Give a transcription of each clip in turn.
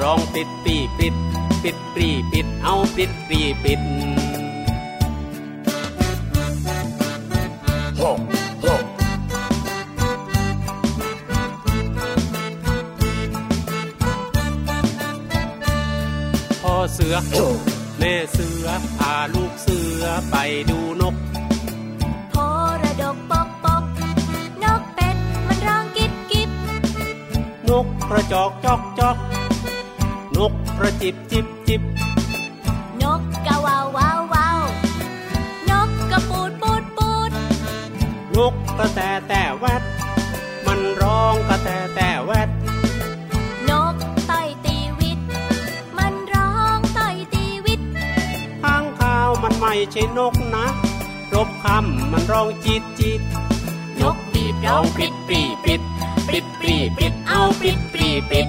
ร้องปิดปีปิด ปิดปีปิดเอาปิดปีปิดหกหกพ่อเสือแม่เสือพาลูกเสือไปดูนกพระดกปกปกนกเป็ดมันร้องกิบกิบนกกระจอกจอกจอก ระจิบจิบจิบนกกะว่าววาววาวนกกระปูดปูดปูดนกกระแตแต่แวดมันร้องกระแตแต่แวดนกไตตีวิต มันร้องไตตีวิตข้างข่าวมันไม่ใช่นกนะรบคำมันร้องจิตจิตนกปีบเอาปิดปีปิดปิดปีปิดเอาปิดปีปิด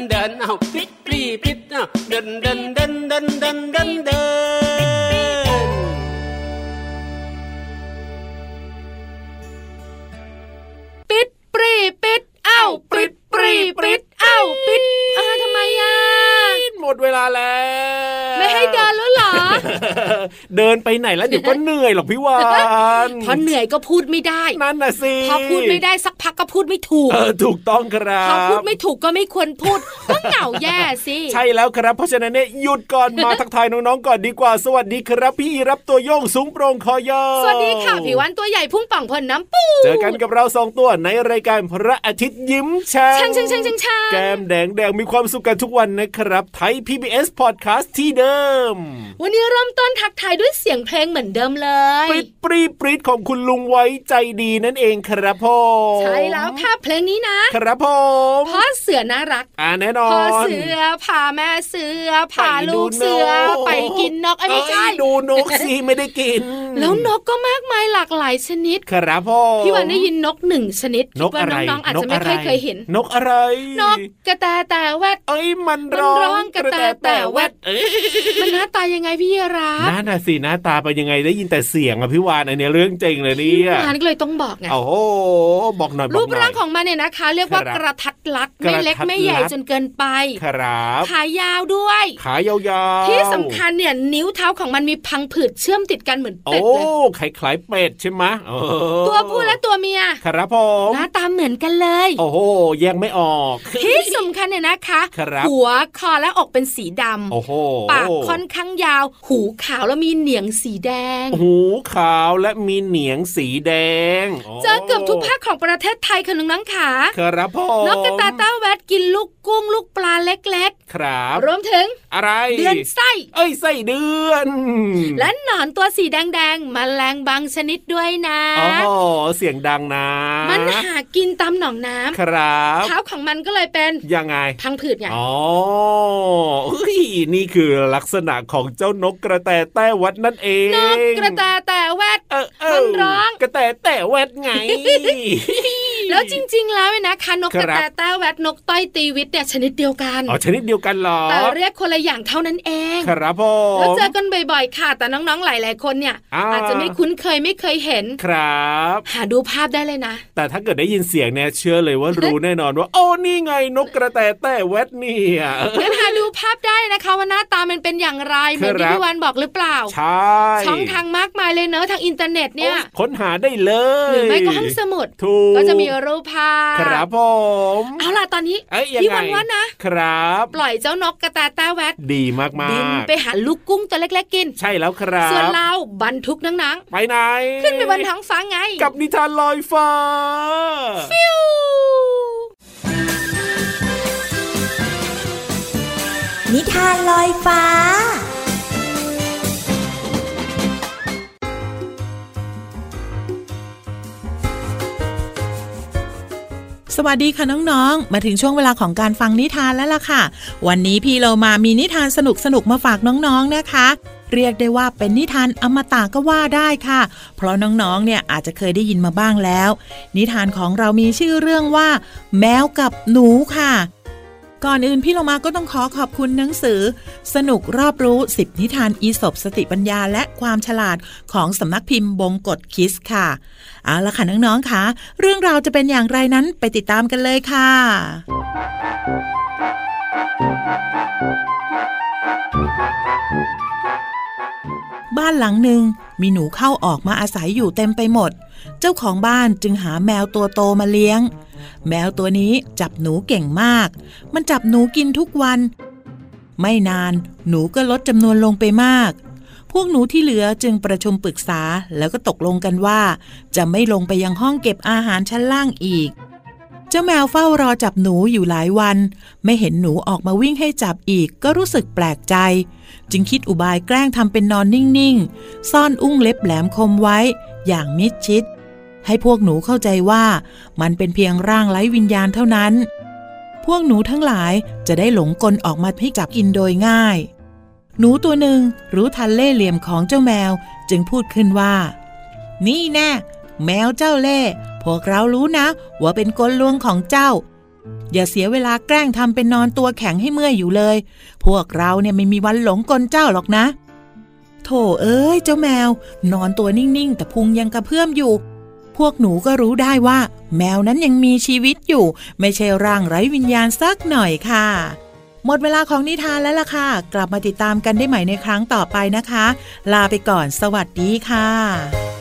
ปี้ปิดเดินเดินเดินเดินเดินเดินเดินปิดปรีปิดเอ้าปิดปรีปิดเอ้าปิดอ่าทำไมอะหมดเวลาแล้ว เดินแล้วเหรอเดินไปไหนแล้วเดี๋ยวก็เหนื่อยหรอกพี่วานพอเหนื่อยก็พูดไม่ได้นั่นน่ะสิพอพูดไม่ได้สักพักก็พูดไม่ถูกเออถูกต้องครับพอพูดไม่ถูกก็ไม่ควรพูดก็เหงาแย่สิใช่แล้วครับ เพราะฉะนั้นเนี่ยหยุดก่อนมาทักทายน้องๆก่อนดีกว่าสวัสดีครับพี่อีรับตัวโยงสูงโปร่งคอยาวสวัสดีค่ะผิววันตัวใหญ่พุ่งป่องพนน้ำปูเจอกันกับเราสองตัวในรายการพระอาทิตย์ยิ้มแฉ่งช่างช่างช่างช่างช่างแก้มแดงแดงมีความสุขกันทุกวันนะครับ ไทย PBS Podcast ที่เดิม วันนี้เริ่มต้นทักทายด้วยเสียงเพลงเหมือนเดิมเลยปริดปรีปริดของคุณลุงไว้ใจดีนั่นเองครับพ่อใช่แล้วค่ะเพลงนี้นะ ครับผมพ่อเสือน่ารัก อ่าแน่นอพ่อนเสือพาแม่เสือพาลูกเสือไปกินนกไอ้ยไม่ใช่เอ้ยดูนกสิไม่ได้กิน แล้วนกก็มากมายหลากหลายชนิด ครับพ่อพี่วันได้ยินนกหนึ่งชนิดนคิกดว่าอะไรน้องๆอาจจะไม่ค่อยเคยเห็น นกอะไร นกกระแตแต่แวดเอ้ยมันมันร้อร้องงกระแตแต่แวดเอ้ยมันหน้าตายังไงพี่ยีราฟน่าน่ะสิหน้าตาเป็นยังไงได้ยินแต่เสียงอะพี่วานอันเนี้ยเรื่องจริงเลยเนี่ยวานก็เลยต้องบอกไงโอ้โหบอกหน่อยรูปร่างของมันเนี่ยนะคะ เรียกว่ากระทัดรัดไม่เล็กไม่ใหญ่จนเกินไป ครับขายาวด้วย ขายาวๆ ที่สำคัญเนี่ยนิ้วเท้าของมันมีพังผืดเชื่อมติดกันเหมือนโอ้เป็ดเลยคล้ายๆเป็ดใช่ไหมตัวผู้และตัวเมีย ครับผมหน้าตาเหมือนกันเลย โอ้โหแยกไม่ออกที่ สำคัญเนี่ยนะคะครับหัวคอและอกเป็นสีดำโอ้โหปากค่อนข้างยาว หูขาวแล้วมีเหนียงสีแดง หูขาวและมีเหนียงสีแดง เจอเกือบทุกภาคของประเทศไทยค่ะน้องๆขาครับผมนกกระตาเต้าแวดกินลูกกุ้งลูกปลาเล็กครับๆรวมถึงอะไร เดือนไส้ เอ้ยไส้เดือน และหนอนตัวสีแดงๆมแมลงบางชนิดด้วยนะโอ้โหเสียงดังนะ มันหากินตามหนองน้ำครับเท้าของมันก็เลยเป็นยังไงพังผืดไงอ๋อเฮ้ยนี่คือลักษณะของเจ้านกกระแตแต้วัดนั่นเองนกกระตาแต่แวดเออเออมันร้องกระแตแต่แวดไง แล้วจริง ๆ แล้วเนี่ยนะคะนกกระครับแตแต่แวดนกต้อยตีวิตเนี่ยชนิดเดียวกันอ๋อชนิดเดียวกันเหรอแต่เรียกคนละอย่างเท่านั้นเองครับผแล้วมเจอกันบ่อยๆค่ะ แต่น้องๆหลายๆคนเนี่ยอ่าอาจจะไม่คุ้นเคยไม่เคยเห็นครับ หาดูภาพได้เลยนะ แต่ถ้าเกิดได้ยินเสียงเนี่ยเชื่อเลยว่ารู้แน่นอนว่าโอ้นี่ไงนกกระแตแต่แวดเนี่ยงั้นหาดูภาพได้นะคะว่าหน้าตามันเป็นอย่างไรเหมือนที่ครับพี่วันบอกหรือเปล่าใช่ช่องทางมากมายเลยเนอะทางอินเทอร์เน็ตเนี่ยโอ้ค้นหาได้เลยหรือไม่ก็ห้องสมุดถูกก็จะมีรูปภาพครับผมเอาล่ะตอนนี้เอ้ยยังพี่ไงวันว่านะครับ ปล่อยเจ้านกกระแตแต้แวดดีมากบินๆไปหาลูกกุ้งตัวเล็กๆกิน ใช่แล้วครับ ส่วนเราบรรทุกหนังไปไหนๆขึ้นไปบนท้องฟ้าไง กับนิทานลอยฟ้าฟิวนิทานลอยฟ้า สวัสดีค่ะน้องๆ มาถึงช่วงเวลาของการฟังนิทานแล้วล่ะค่ะ วันนี้พี่เรามามีนิทานสนุกๆมาฝากน้องๆนะคะ เรียกได้ว่าเป็นนิทานอมตะก็ว่าได้ค่ะ เพราะน้องๆ เนี่ยอาจจะเคยได้ยินมาบ้างแล้ว นิทานของเรามีชื่อเรื่องว่า แมวกับหนูค่ะ ก่อนอื่นพี่เรามาก็ต้องขอขอบคุณหนังสือ สนุกรอบรู้ 10 นิทานอีสบสติปัญญาและความฉลาดของสำนักพิมพ์บงกฎคิสค่ะ เอาละค่ะน้องๆค่ะเรื่องราวจะเป็นอย่างไรนั้นไปติดตามกันเลยค่ะ บ้านหลังหนึ่งมีหนูเข้าออกมาอาศัยอยู่เต็มไปหมด เจ้าของบ้านจึงหาแมวตัวโตมาเลี้ยง แมวตัวนี้จับหนูเก่งมาก มันจับหนูกินทุกวัน ไม่นานหนูก็ลดจำนวนลงไปมาก พวกหนูที่เหลือจึงประชุมปรึกษาแล้วก็ตกลงกันว่า จะไม่ลงไปยังห้องเก็บอาหารชั้นล่างอีก เจ้าแมวเฝ้ารอจับหนูอยู่หลายวัน ไม่เห็นหนูออกมาวิ่งให้จับอีกก็รู้สึกแปลกใจ จึงคิดอุบายแกล้งทำเป็นนอนนิ่งๆ ซ่อนอุ้งเล็บแหลมคมไว้ อย่างมิดชิด ให้พวกหนูเข้าใจว่ามันเป็นเพียงร่างไร้วิญญาณเท่านั้น พวกหนูทั้งหลายจะได้หลงกลออกมาให้จับกินโดยง่าย หนูตัวหนึ่งรู้ทันเล่เหลี่ยมของเจ้าแมวจึงพูดขึ้นว่า นี่แน่ แมวเจ้าเล่ พวกเรารู้นะ ว่าเป็นกลลวงของเจ้า อย่าเสียเวลาแกล้งทำเป็นนอนตัวแข็งให้เมื่อยอยู่เลย พวกเราเนี่ยไม่มีวันหลงกลเจ้าหรอกนะ โถเอ้ยเจ้าแมว นอนตัวนิ่งๆ แต่พุงยังกระเพื่อมอยู่ พวกหนูก็รู้ได้ว่า แมวนั้นยังมีชีวิตอยู่ ไม่ใช่ร่างไร้วิญญาณสักหน่อยค่ะ หมดเวลาของนิทานแล้วล่ะค่ะ กลับมาติดตามกันได้ใหม่ในครั้งต่อไปนะคะ ลาไปก่อนสวัสดีค่ะ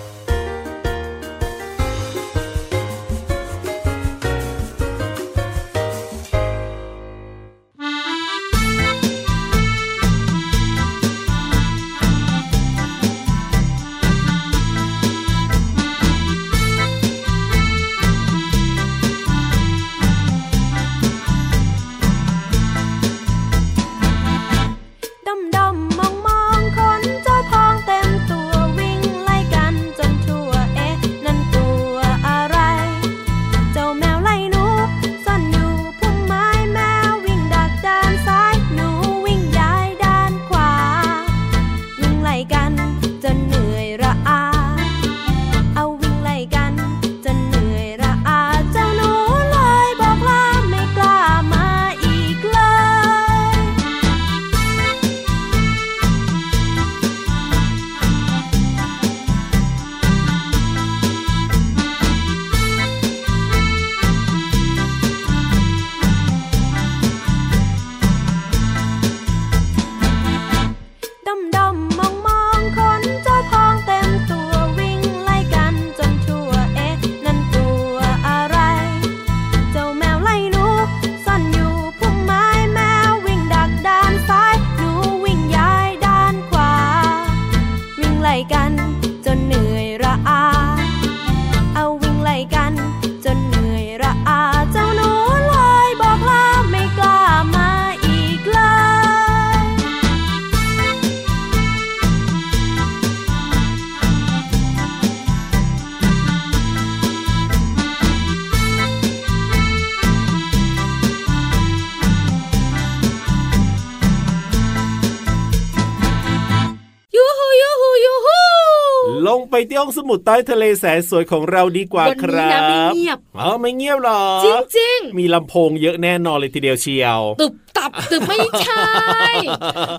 ไปที่ห้องสมุดใต้ทะเลแสนสวยของเราดีกว่าวันคนี้รันะไม่บเงียบอ๋อไม่เงียบหรอ จริงมีลำโพงเยอะแน่นอนเลยทีเดียวเชียวๆตึบตับตึบไม่ใช่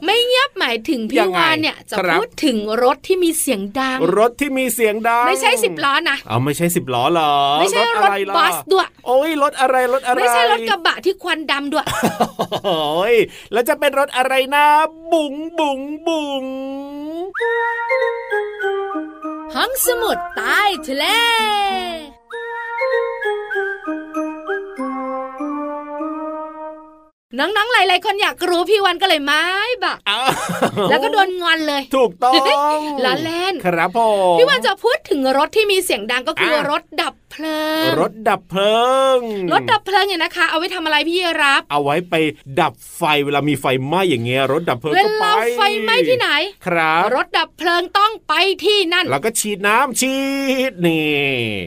ไม่เงียบหมายถึงยัพี่งไงวานเนี่ยจะครับพูดถึงรถที่มีเสียงดัง รถที่มีเสียงดัง ไม่ใช่สิบล้อนะเอาไม่ใช่สิบล้อหรอไม่ใช่รอะถไรล่ะบัสด้วยโอ้ยรถอะไรรถอะไรไม่ใช่รถกระบะที่ควันดำด้วยโอ้ยแล้วจะเป็นรถอะไรนะ บุ๋งบุ๋งบุ๋ง ห้องสมุดใต้ทะเล น้องๆ หลาย ๆ คนอยากรู้พี่วันก็เลยไม้บะอ้าแล้วก็โดนงอนเลย ถูกต้องล้อเล่นครับผมพี่วันจะพูดถึงรถที่มีเสียงดังก็คืออะรถดับเพลิง รถดับเพลิง รถดับเพลิงเนี่ยนะคะ เอาไว้ทำอะไรพี่รับ เอาไว้ไปดับไฟเวลามีไฟไหม้อย่างเงี้ยรถดับเพลิงเวก็ไปลาไฟไหม้ที่ไหน ครับ รถดับเพลิงต้องไปที่นั่น แล้วก็ฉีดน้ำฉีดนี่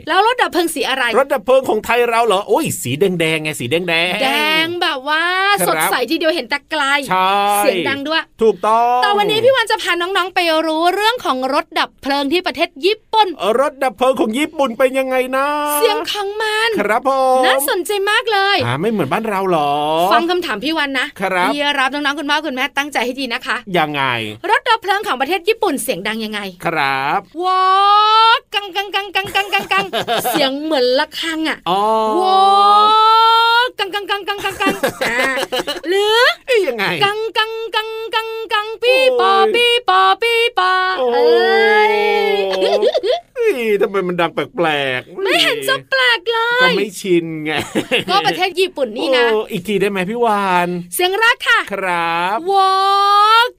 แล้วรถดับเพลิงสีอะไร รถดับเพลิงของไทยเราเหรอโอ้ยสีแดงแดงๆไงสีแดงแดงแดงแบบว่าครับสดใสทีเดียวเห็นแต่ไกลใช่เสียงดังด้วย ถูกต้องแต่วันนี้พี่วันจะพาน้องๆไปรู้เรื่องของรถดับเพลิงที่ประเทศญี่ปุ่นรถดับเพลิงของญี่ปุ่นเป็นยังไงนะ เสียงของมันครับผมน่าสนใจมากเลยอ่าไม่เหมือนบ้านเราเหรอ ฟังคำถามพี่วันนะครับพี่รับน้องๆคุณพ่อคุณแม่ตั้งใจให้ดีนะคะยังไง รถดับเพลิงของประเทศญี่ปุ่นเสียงดังยังไง ครับว้ากังกังกังกังกังกังกังเสียงเหมือนระฆังอะอ๋อว้ากังกังกังกังกังกังอ่าหรือเอ๊ยยังไงกังกังกังกังกังปีปอโอ้ยปีปอปีปอโอ้เอ้ยเฮ้ยทำไมมันดังแปลกๆ ไม่เห็นจะแปลกเลก็ยไม่ชินไง ก็ประเทศญี่ปุ่นนี่นะโอ้อีกทีได้ไหมพี่วาน เสียงรักค่ะ ครับวอ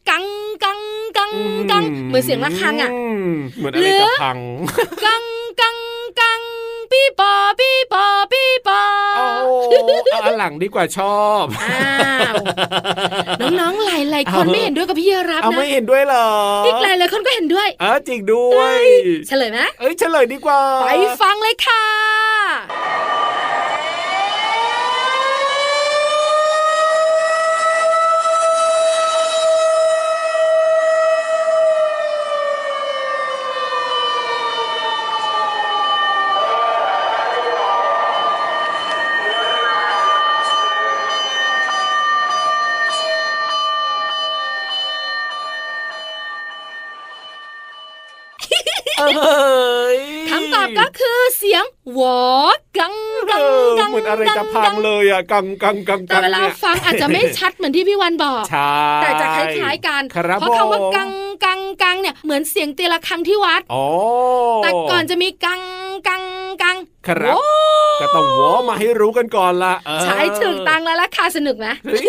กังกังกังกังเหมือนเสียงระฆังอะมเหมือนอะไรหรือกับพัง กังกังกังปีปอปีปอปีปอโอ้ เอาอันหลังดีกว่าชอบอ้าวน้องๆหลายๆคนเอาไม่เห็นด้วยกับพี่รับเอานะไม่เห็นด้วยเหรออีกหลายๆคนก็เห็นด้วยเออจริงด้วย เฉลยไหมเอ้ยเฉลยดีกว่า ไปฟังเลยค่ะ เอ้ย คำตอบก็คือเสียงหวอกังกักังเออกังเหมือนอะไรจะพักังงเลยอะกังกังกังแต่กังเวลาเนี่ยฟังอาจจะไม่ชัดเหมือนที่พี่วันบอกใช่แต่จะคล้ายๆกันครับเพราะคำว่าผมกังกังกังเนี่ยเหมือนเสียงตีละครั้งที่วัดอ๋อแต่ก่อนจะมีกังกังกัง ครับโว้ก็ต้องวอมาให้รู้กันก่อนละเออใช้ถึงตังแล้วล่ะค่ะสนุกไหมเฮ้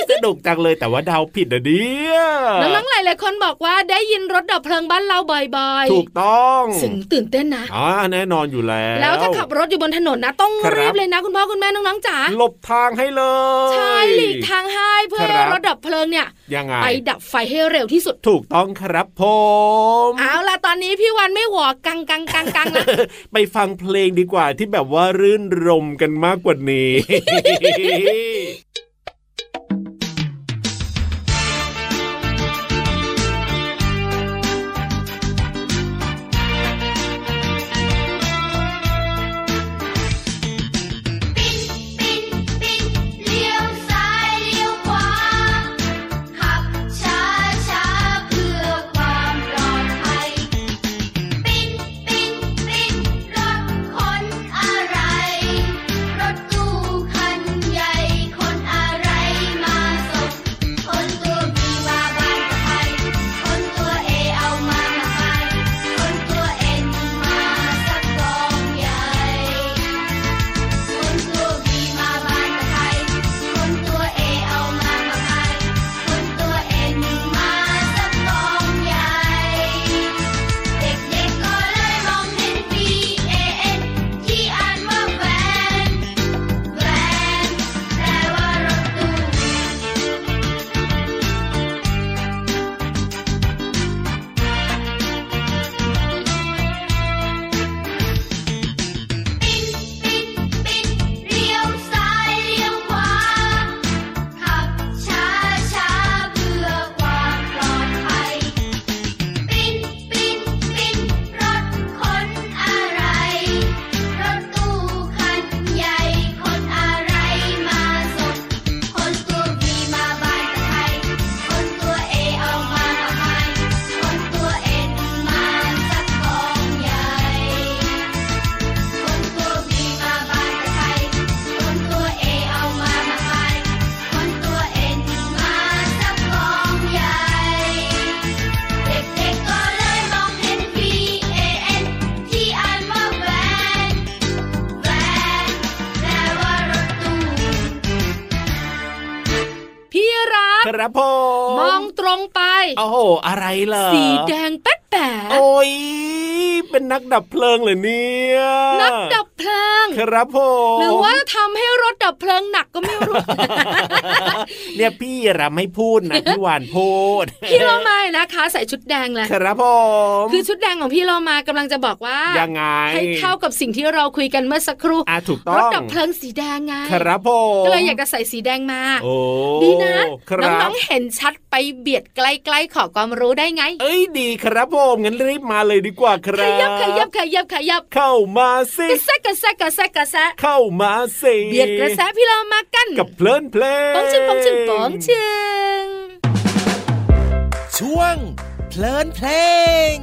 ยสนุกจังเลยแต่ว่าเดาผิดอะเดียน้องๆหลายๆคนบอกว่าได้ยินรถดับเพลิงบ้านเราบ่อยๆ ถูกต้องสิ่งตื่นเต้นนะอ่าแน่นอนอยู่แล้ว แล้วถ้าขับรถอยู่บนถนนนะต้องครับรีบเลยนะคุณพ่อคุณแม่น้องๆจ๋าหลบทางให้เลยใช่หลีกทางให้เพื่อครัให้บรถดับเพลิงเนี่ยยังไงไปดับไฟให้เร็วที่สุดถูกต้องครับผมเอาล่ะตอนนี้พี่วันไม่หวอกังกังกังกังแล้วไปฟังเพลงดีกว่าที่แบบว่ารื่นรมกันมากกว่านี้ ครับผมมองตรงไปโอ้โหอะไรเหรอสีแดงแป๊ดแป๊ดโอ้ย เป็นนักดับเพลิงเหรอเนี่ย นักดับเพลิง ครับผมหรือว่าทำให้รถดับเพลิงหนักก็ไม่รู้ เนี่ยพี่รับไม่พูดนะพี่หวานพูด พี่โลมานะคะ ใส่ชุดแดงเลยครับผมคือชุดแดงของพี่โลมากำลังจะบอกว่ายังไงให้เข้ากับสิ่งที่เราคุยกันเมื่อสักครู่อะถูกต้รอถงดับเพลิงสีแดงไงครับผมก็เลยอยากจะใส่สีแดงมาโอ้ดีนะครับน้องๆเห็นชัดไปเบียดใกล้ๆขอความรู้ได้ไง เอ้ยดีครับผมงั้นรีบมาเลยดีกว่าคขรับยับขยับขยับขยับ เข้ามาสิกระแซะกระแซะกระแซะกระแซะเข้ามาสิเบียดกระแสพี่เรามากัน กับเพลินเพลงปองชึงปองชึงปองชึงช่วงเพลินเพลง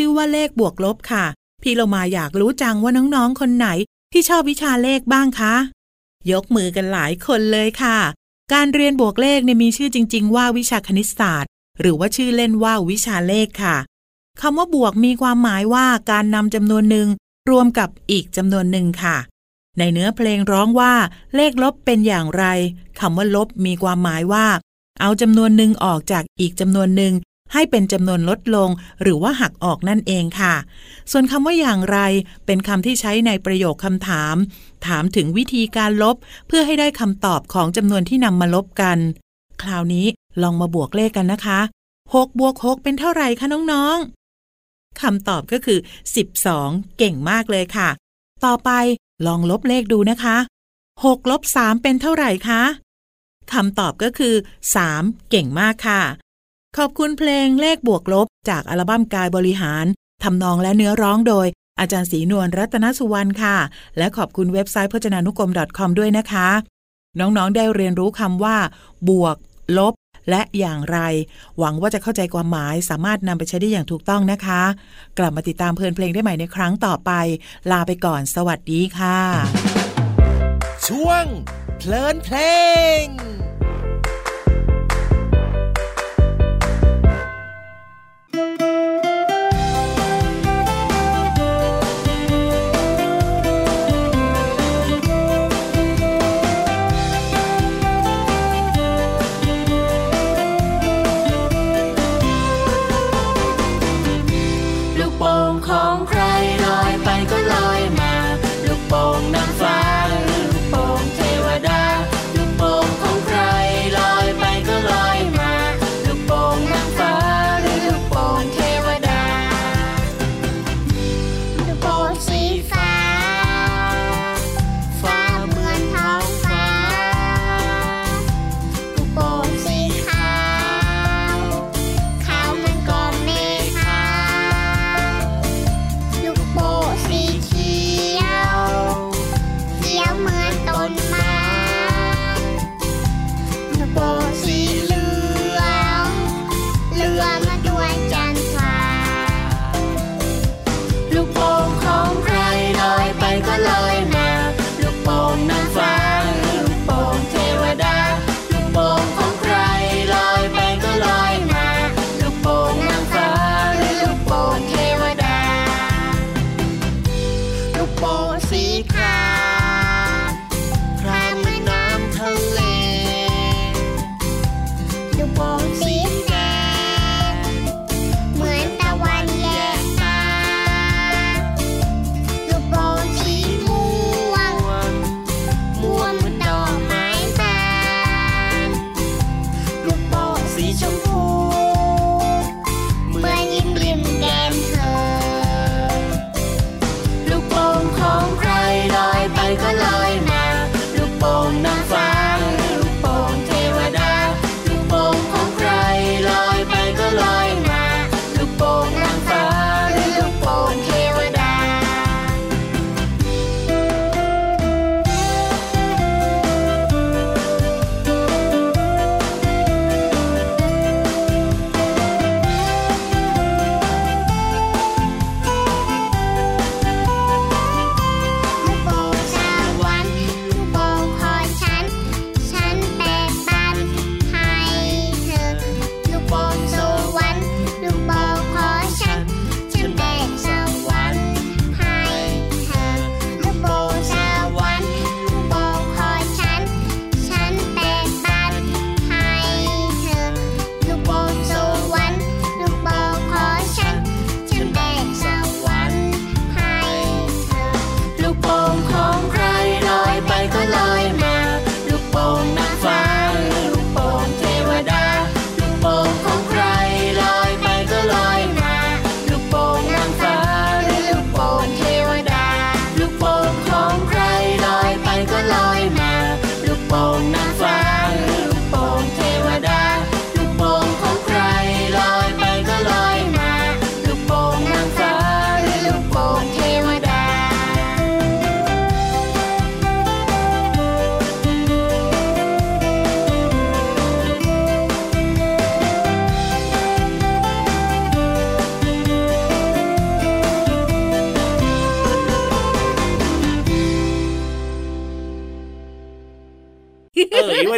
ชื่อว่าเลขบวกลบค่ะ พี่เรามาอยากรู้จังว่าน้องๆ คนไหนที่ชอบวิชาเลขบ้างคะ ยกมือกันหลายคนเลยค่ะ การเรียนบวกเลขเนี่ยมีชื่อจริง ๆ ว่าวิชาคณิตศาสตร์ หรือว่าชื่อเล่นว่าวิชาเลขค่ะคำว่าบวกมีความหมายว่าการนำจำนวนหนึ่งรวมกับอีกจำนวนหนึ่งค่ะ ในเนื้อเพลงร้องว่า เลขลบเป็นอย่างไรคำว่าลบมีความหมายว่า เอาจำนวนหนึ่งออกจากอีกจำนวนหนึ่ง ให้เป็นจำนวนลดลงหรือว่าหักออกนั่นเองค่ะ ส่วนคำว่าอย่างไร เป็นคำที่ใช้ในประโยคคำถาม ถามถึงวิธีการลบ เพื่อให้ได้คำตอบของจำนวนที่นำมาลบกัน คราวนี้ลองมาบวกเลขกันนะคะ6บวก6เป็นเท่าไหร่คะน้องๆคำตอบก็คือ 12 เก่งมากเลยค่ะ ต่อไปลองลบเลขดูนะคะ6ลบ3เป็นเท่าไหร่คะคำตอบก็คือ 3 เก่งมากค่ะ ขอบคุณเพลงเลขบวกลบ จากอัลบั้มกายบริหาร ทำนองและเนื้อร้องโดย อาจารย์ศรีนวลรัตนสุวรรณค่ะ และขอบคุณเว็บไซต์พจนานุกรม .com ด้วยนะคะ น้องๆได้เรียนรู้คำว่า บวก ลบ และอย่างไร หวังว่าจะเข้าใจความหมายสามารถนำไปใช้ได้อย่างถูกต้องนะคะ กลับมาติดตามเพลินเพลงได้ใหม่ในครั้งต่อไป ลาไปก่อน สวัสดีค่ะ ช่วง เพลินเพลง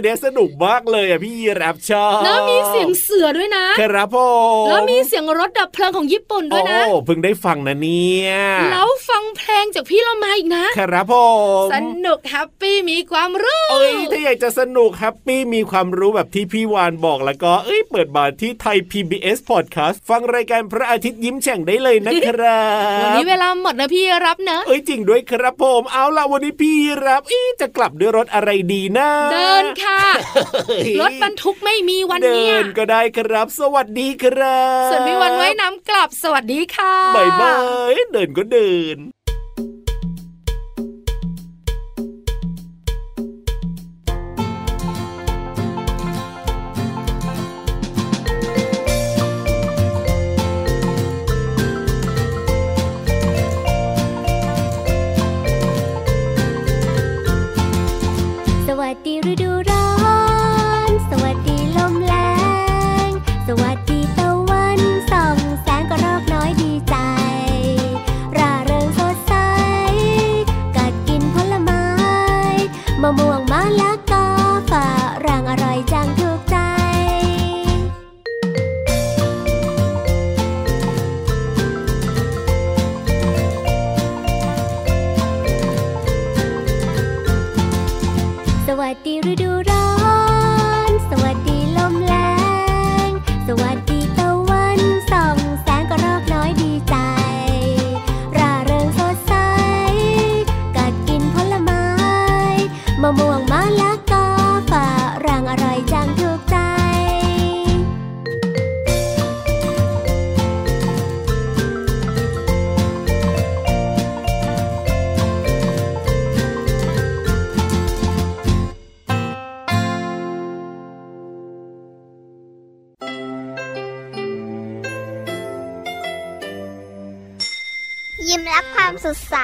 วันนี้สนุกมากเลยอะพี่รับชอบแล้วมีเสียงเสือด้วยนะ ครับผมแล้วมีเสียงรถดับเพลิงของญี่ปุ่นด้วยนะโอ้เพิ่งได้ฟังนะเนี่ยแล้วฟังเพลงจากพี่เรามาอีกนะ ครับผมสนุกแฮปปี้มีความรู้เอ้ยถ้าอยากจะสนุกแฮปปี้มีความรู้แบบที่พี่วานบอกแล้วก็เอ้ยเปิดมาที่ไทย PBS Podcast ฟังรายการพระอาทิตย์ยิ้มแฉ่งได้เลยนะครับวันนี้เวลาหมดนะพี่รับเนอะเอ้ยจริงด้วยครับผมเอาล่ะวันนี้พี่รับอีจะกลับด้วยรถอะไรดีนะ เดินค่ะรถบรรทุกไม่มีวันเดิเนี้ยนก็ได้ครับ สวัสดีครับ ส่วนพี่วันไว้น้ำกลับสวัสดีค่ะบายบายเดินก็เดิน วัสดีฤดูร้อน